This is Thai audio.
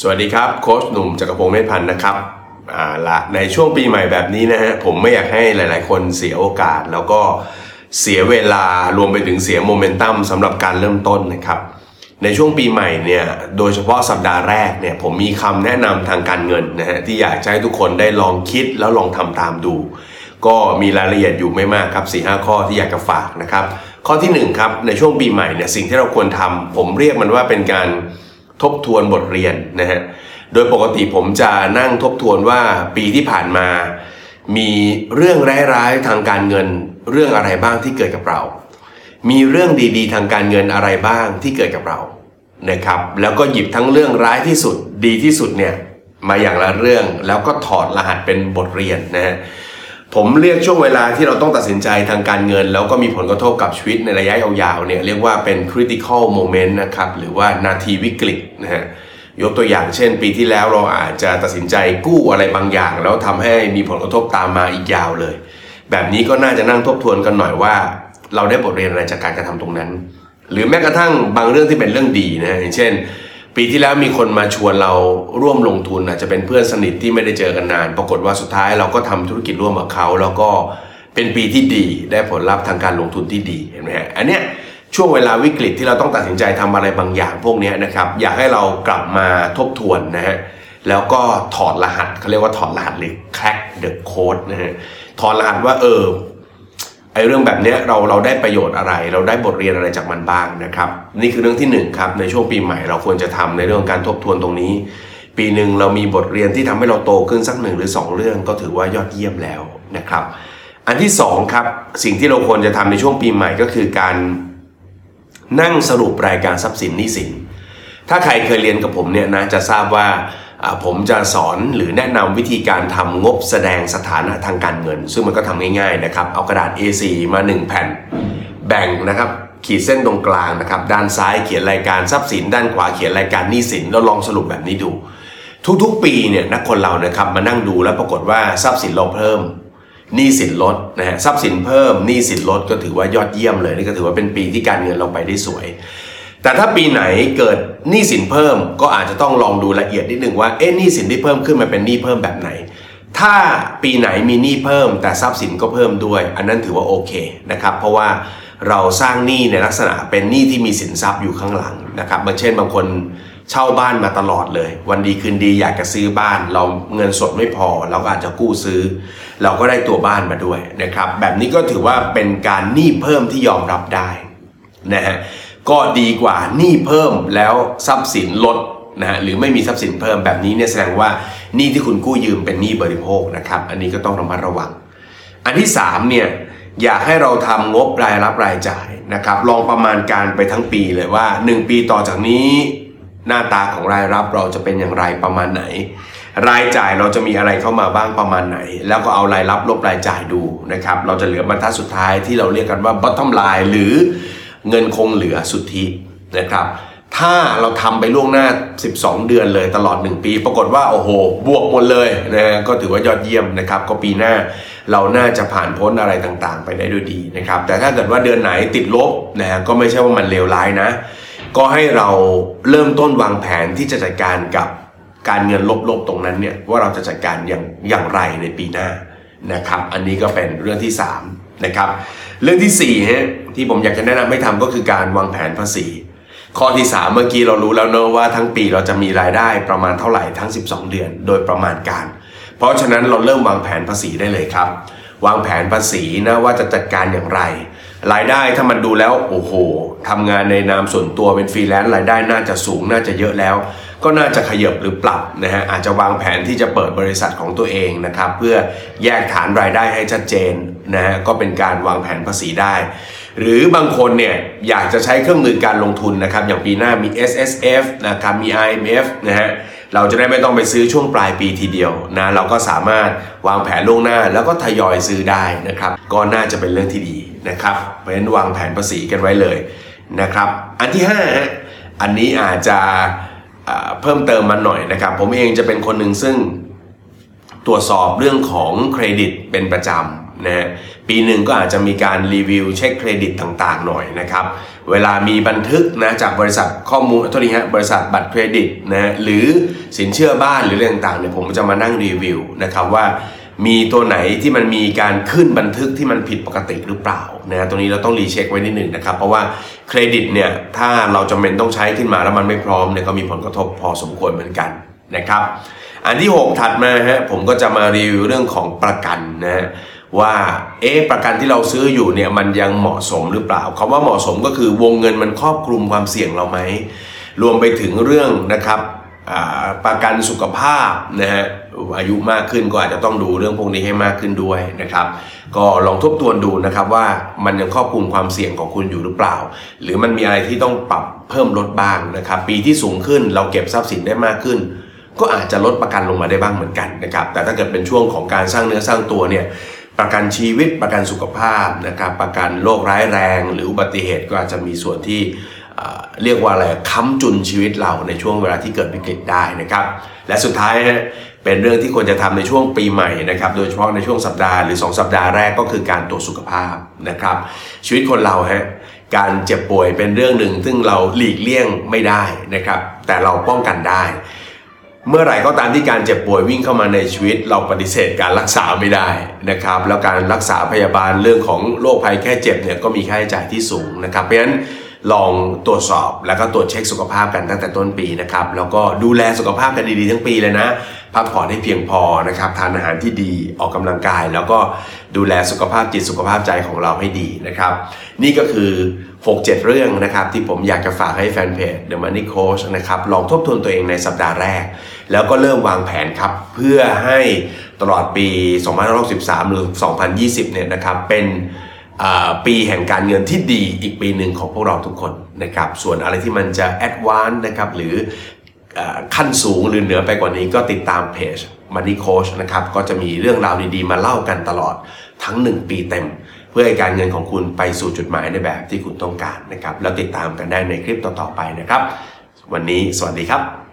สวัสดีครับโค้ชหนุ่มจักรพงศ์เมธพันธ์นะครับอ่าละในช่วงปีใหม่แบบนี้นะฮะผมไม่อยากให้หลาย ๆ คนเสียโอกาส แล้วก็เสียเวลารวมไปถึงเสียโมเมนตัมสำหรับการเริ่มต้นนะครับ ในช่วงปีใหม่เนี่ยโดยเฉพาะสัปดาห์แรกเนี่ยผมมีคำแนะนำทางการเงินนะฮะที่อยากให้ทุกคนได้ลองคิดแล้วลองทำตามดู ก็มีรายละเอียดอยู่ไม่มากครับ4ีหข้อที่อยากจะฝากนะครับ ข้อที่1ครับในช่วงปีใหม่เนี่ยสิ่งที่เราควรทำผมเรียกมันว่าเป็นการ ทบทวนบทเรียนนะฮะ โดยปกติผมจะนั่งทบทวนว่าปีที่ผ่านมา มีเรื่องร้ายๆทางการเงินเรื่องอะไรบ้างที่เกิดกับเรา มีเรื่องดีๆ ทางการเงินอะไรบ้างที่เกิดกับเรานะครับ แล้วก็หยิบทั้งเรื่องร้ายที่สุดดีที่สุดเนี่ยมาอย่างละเรื่องแล้วก็ถอดรหัสเป็นบทเรียนนะฮะ ผมเรียกช่วงเวลาที่เราต้องตัดสินใจทางการเงิน แล้วก็มีผลกระทบกับชีวิตในระยะยาวๆเนี่ยเรียกว่าเป็น critical moment นะครับหรือว่านาทีวิกฤตนะฮะยกตัวอย่างเช่น ปีที่แล้วเราอาจจะตัดสินใจกู้อะไรบางอย่าง แล้วทำให้มีผลกระทบตามมาอีกยาวเลย แบบนี้ก็น่าจะนั่งทบทวนกันหน่อยว่า เราได้บทเรียนอะไรจากการกระทำตรงนั้น หรือแม้กระทั่งบางเรื่องที่เป็นเรื่องดีนะอย่างเช่น ปีที่แล้วมีคนมาชวนเราร่วมลงทุนอาจจะเป็นเพื่อนสนิทที่ไม่ได้เจอกันนาน ปรากฏว่าสุดท้ายเราก็ทำธุรกิจร่วมกับเขา แล้วก็เป็นปีที่ดีได้ผลลัพธ์ทางการลงทุนที่ดีเห็นไหมฮะอันเนี้ยช่วงเวลาวิกฤตที่เราต้องตัดสินใจทำอะไรบางอย่างพวกนี้นะครับ อยากให้เรากลับมาทบทวนนะฮะแล้วก็ถอดรหัสเขาเรียกว่าถอดรหัสหรือ crack the code นะฮะถอดรหัสว่าเออ ไอ้เรื่องแบบนี้เราเราได้ประโยชน์อะไร เราได้บทเรียนอะไรจากมันบ้างนะครับ นี่คือเรื่องที่1นครับในช่วงปีใหม่เราควรจะทำในเรื่องการทบทวนตรงนี้ ปีหนึ่งเรามีบทเรียนที่ทำให้เราโตขึ้นสักหนึ่งหรือ 2 เรื่องก็ถือว่ายอดเยี่ยมแล้วนะครับ อันที่2ครับสิ่งที่เราควรจะทำในช่วงปีใหม่ก็คือการนั่งสรุปรายการทรัพย์สินหนี้สิน ถ้าใครเคยเรียนกับผมเนี่ยนะจะทราบว่า ผมจะสอนหรือแนะนำวิธีการทำงบแสดงสถานะทางการเงิน ซึ่งมันก็ทำง่ายๆนะครับ เอากระดาษ A4 มา 1 แผ่น แบ่งนะครับ ขีดเส้นตรงกลางนะครับ ด้านซ้ายเขียนรายการทรัพย์สิน ด้านขวาเขียนรายการหนี้สิน แล้วลองสรุปแบบนี้ดู ทุกๆ ปีเนี่ยนักคนเรานะครับมานั่งดูแล้วปรากฏว่าทรัพย์สินเราเพิ่มหนี้สินลดนะฮะทรัพย์สินเพิ่มหนี้สินลดก็ถือว่ายอดเยี่ยมเลยนี่ก็ถือว่าเป็นปีที่การเงินเราไปได้สวย แต่ถ้าปีไหนเกิดหนี้สินเพิ่ม ก็อาจจะต้องลองดูละเอียดนิดนึงว่าเอ๊ะหนี้สินที่เพิ่มขึ้นมาเป็นหนี้เพิ่มแบบไหน ถ้าปีไหนมีหนี้เพิ่ม แต่ทรัพย์สินก็เพิ่มด้วย อันนั้นถือว่าโอเคนะครับเพราะว่าเราสร้างหนี้ในลักษณะเป็นหนี้ที่มีสินทรัพย์อยู่ข้างหลังนะครับเช่นบางคนเช่าบ้านมาตลอดเลย วันดีคืนดีอยากจะซื้อบ้าน เราเงินสดไม่พอ เราก็อาจจะกู้ซื้อ เราก็ได้ตัวบ้านมาด้วยนะครับแบบนี้ก็ถือว่าเป็นการหนี้เพิ่มที่ยอมรับได้นะฮะ ก็ดีกว่าหนี้เพิ่มแล้วทรัพย์สินลดนะฮะหรือไม่มีทรัพย์สินเพิ่มแบบนี้เนี่ยแสดงว่าหนี้ที่คุณกู้ยืมเป็นหนี้บริโภคนะครับ อันนี้ก็ต้องระมัดระวัง อันที่3เนี่ยอยากให้เราทำงบรายรับรายจ่ายนะครับ ลองประมาณการไปทั้งปีเลยว่า 1 ปีต่อจากนี้ หน้าตาของรายรับเราจะเป็นอย่างไรประมาณไหน รายจ่ายเราจะมีอะไรเข้ามาบ้างประมาณไหน แล้วก็เอารายรับลบรายจ่ายดูนะครับ เราจะเหลือบรรทัดสุดท้ายที่เราเรียกกันว่า bottom line หรือ เงินคงเหลือสุทธินะครับถ้าเราทำไปล่วงหน้า 12 เดือนเลยตลอด 1 ปี ปรากฏว่าโอ้โห บวกหมดเลยนะก็ถือว่ายอดเยี่ยมนะครับ ก็ปีหน้าเราน่าจะผ่านพ้นอะไรต่างๆ ไปได้ด้วยดีนะครับ แต่ถ้าเกิดว่าเดือนไหนติดลบนะก็ไม่ใช่ว่ามันเลวร้ายนะ ก็ให้เราเริ่มต้นวางแผนที่จะจัดการกับการเงินลบๆตรงนั้นเนี่ยว่าเราจะจัดการอย่างอย่างไรในปีหน้านะครับ อันนี้ก็เป็นเรื่องที่ 3 นะครับ เรื่องที่4ฮะที่ผมอยากจะแนะนำให้ทำก็คือการวางแผนภาษี ข้อที่ 3 เมื่อกี้เรารู้แล้วเนอะว่าทั้งปีเราจะมีรายได้ประมาณเท่าไหร่ทั้ง 12 เดือน โดยประมาณการ เพราะฉะนั้นเราเริ่มวางแผนภาษีได้เลยครับ วางแผนภาษีนะว่าจะจัดการอย่างไร รายได้ถ้ามันดูแล้วโอ้โหทำงานในนามส่วนตัวเป็นฟรีแลนซ์รายได้น่าจะสูงน่าจะเยอะแล้ว ก็น่าจะขยับหรือปรับนะฮะอาจจะวางแผนที่จะเปิดบริษัทของตัวเองนะครับ เพื่อแยกฐานรายได้ให้ชัดเจนนะฮะก็เป็นการวางแผนภาษีได้ หรือบางคนเนี่ยอยากจะใช้เครื่องมือการลงทุนนะครับ อย่างปีหน้ามี S S F นะครับมี I M F นะฮะเราจะได้ไม่ต้องไปซื้อช่วงปลายปีทีเดียวนะเราก็สามารถวางแผนล่วงหน้าแล้วก็ทยอยซื้อได้นะครับ ก็น่าจะเป็นเรื่องที่ดี นะครับเพราะฉะนั้นวางแผนภาษีกันไว้เลยนะครับ อันที่5ฮะอันนี้อาจจะเพิ่มเติมมาหน่อยนะครับ ผมเองจะเป็นคนหนึ่งซึ่งตรวจสอบเรื่องของเครดิตเป็นประจำนะฮะปีหนึ่งก็อาจจะมีการรีวิวเช็คเครดิตต่างๆหน่อยนะครับ เวลามีบันทึกนะจากบริษัทข้อมูลโทษทีฮะบริษัทบัตรเครดิตนะหรือสินเชื่อบ้านหรือเรื่องต่างๆเนี่ยผมจะมานั่งรีวิวนะครับว่า มีตัวไหนที่มันมีการขึ้นบันทึกที่มันผิดปกติหรือเปล่านะตรงนี้เราต้อง recheck ไว้นิดหนึ่งนะครับ เพราะว่าเครดิตเนี่ยถ้าเราจำเป็นต้องใช้ขึ้นมาแล้วมันไม่พร้อมเนี่ยก็มีผลกระทบพอสมควรเหมือนกันนะครับ อันที่ 6 ถัดมาฮะผมก็จะมารีวิวเรื่องของประกันนะฮะว่าเอ๊ะประกันที่เราซื้ออยู่เนี่ยมันยังเหมาะสมหรือเปล่าคำว่าเหมาะสมก็คือวงเงินมันครอบคลุมความเสี่ยงเราไหมรวมไปถึงเรื่องนะครับ ประกันสุขภาพนะฮะอายุมากขึ้นก็อาจจะต้องดูเรื่องพวกนี้ให้มากขึ้นด้วยนะครับ ก็ลองทบทวนดูนะครับว่ามันยังครอบคลุมความเสี่ยงของคุณอยู่หรือเปล่า หรือมันมีอะไรที่ต้องปรับเพิ่มลดบ้างนะครับ ปีที่สูงขึ้นเราเก็บทรัพย์สินได้มากขึ้น ก็อาจจะลดประกันลงมาได้บ้างเหมือนกันนะครับ แต่ถ้าเกิดเป็นช่วงของการสร้างเนื้อสร้างตัวเนี่ยประกันชีวิตประกันสุขภาพนะครับประกันโรคร้ายแรง หรืออุบัติเหตุก็อาจจะมีส่วนที่ เรียกว่าอะไรค้ำจุนชีวิตเราในช่วงเวลาที่เกิดวิกฤตได้นะครับ และสุดท้ายฮะเป็นเรื่องที่ควรจะทำในช่วงปีใหม่นะครับ โดยเฉพาะในช่วงสัปดาห์หรือ 2 สัปดาห์แรกก็คือการตรวจสุขภาพนะครับ ชีวิตคนเราฮะการเจ็บป่วยเป็นเรื่องหนึ่ง ซึ่งเราหลีกเลี่ยงไม่ได้นะครับ แต่เราป้องกันได้ เมื่อไหร่ก็ตามที่การเจ็บป่วยวิ่งเข้ามาในชีวิต เราปฏิเสธการรักษาไม่ได้นะครับ แล้วการรักษาพยาบาลเรื่องของโรคภัยแค่เจ็บเนี่ยก็มีค่าใช้จ่ายที่สูงนะครับเพราะฉะนั้น ลองตรวจสอบแล้วก็ตรวจเช็คสุขภาพกันตั้งแต่ต้นปีนะครับแล้วก็ดูแลสุขภาพกันดีๆทั้งปีเลยนะพักผ่อนให้เพียงพอนะครับทานอาหารที่ดีออกกำลังกาย แล้วก็ดูแลสุขภาพจิตสุขภาพใจของเราให้ดีนะครับ นี่ก็คือ 6-7 เรื่องนะครับที่ผมอยากจะฝากให้แฟนเพจ The Money Coach นะครับลองทบทวนตัวเองในสัปดาห์แรก แล้วก็เริ่มวางแผนครับ เพื่อให้ตลอดปี2563หรือ 2020 เนี่ยนะครับ เป็น ปีแห่งการเงินที่ดีอีกปีหนึ่งของพวกเราทุกคนนะครับ ส่วนอะไรที่มันจะแอดวานซ์นะครับหรือขั้นสูงหรือเหนือไปกว่านี้ก็ติดตามเพจ Money Coach นะครับก็จะมีเรื่องราวดีๆ มาเล่ากันตลอดทั้ง 1 ปีเต็ม เพื่อให้การเงินของคุณไปสู่จุดหมายในแบบที่คุณต้องการนะครับแล้วติดตามกันได้ในคลิปต่อๆไปนะครับ วันนี้สวัสดีครับ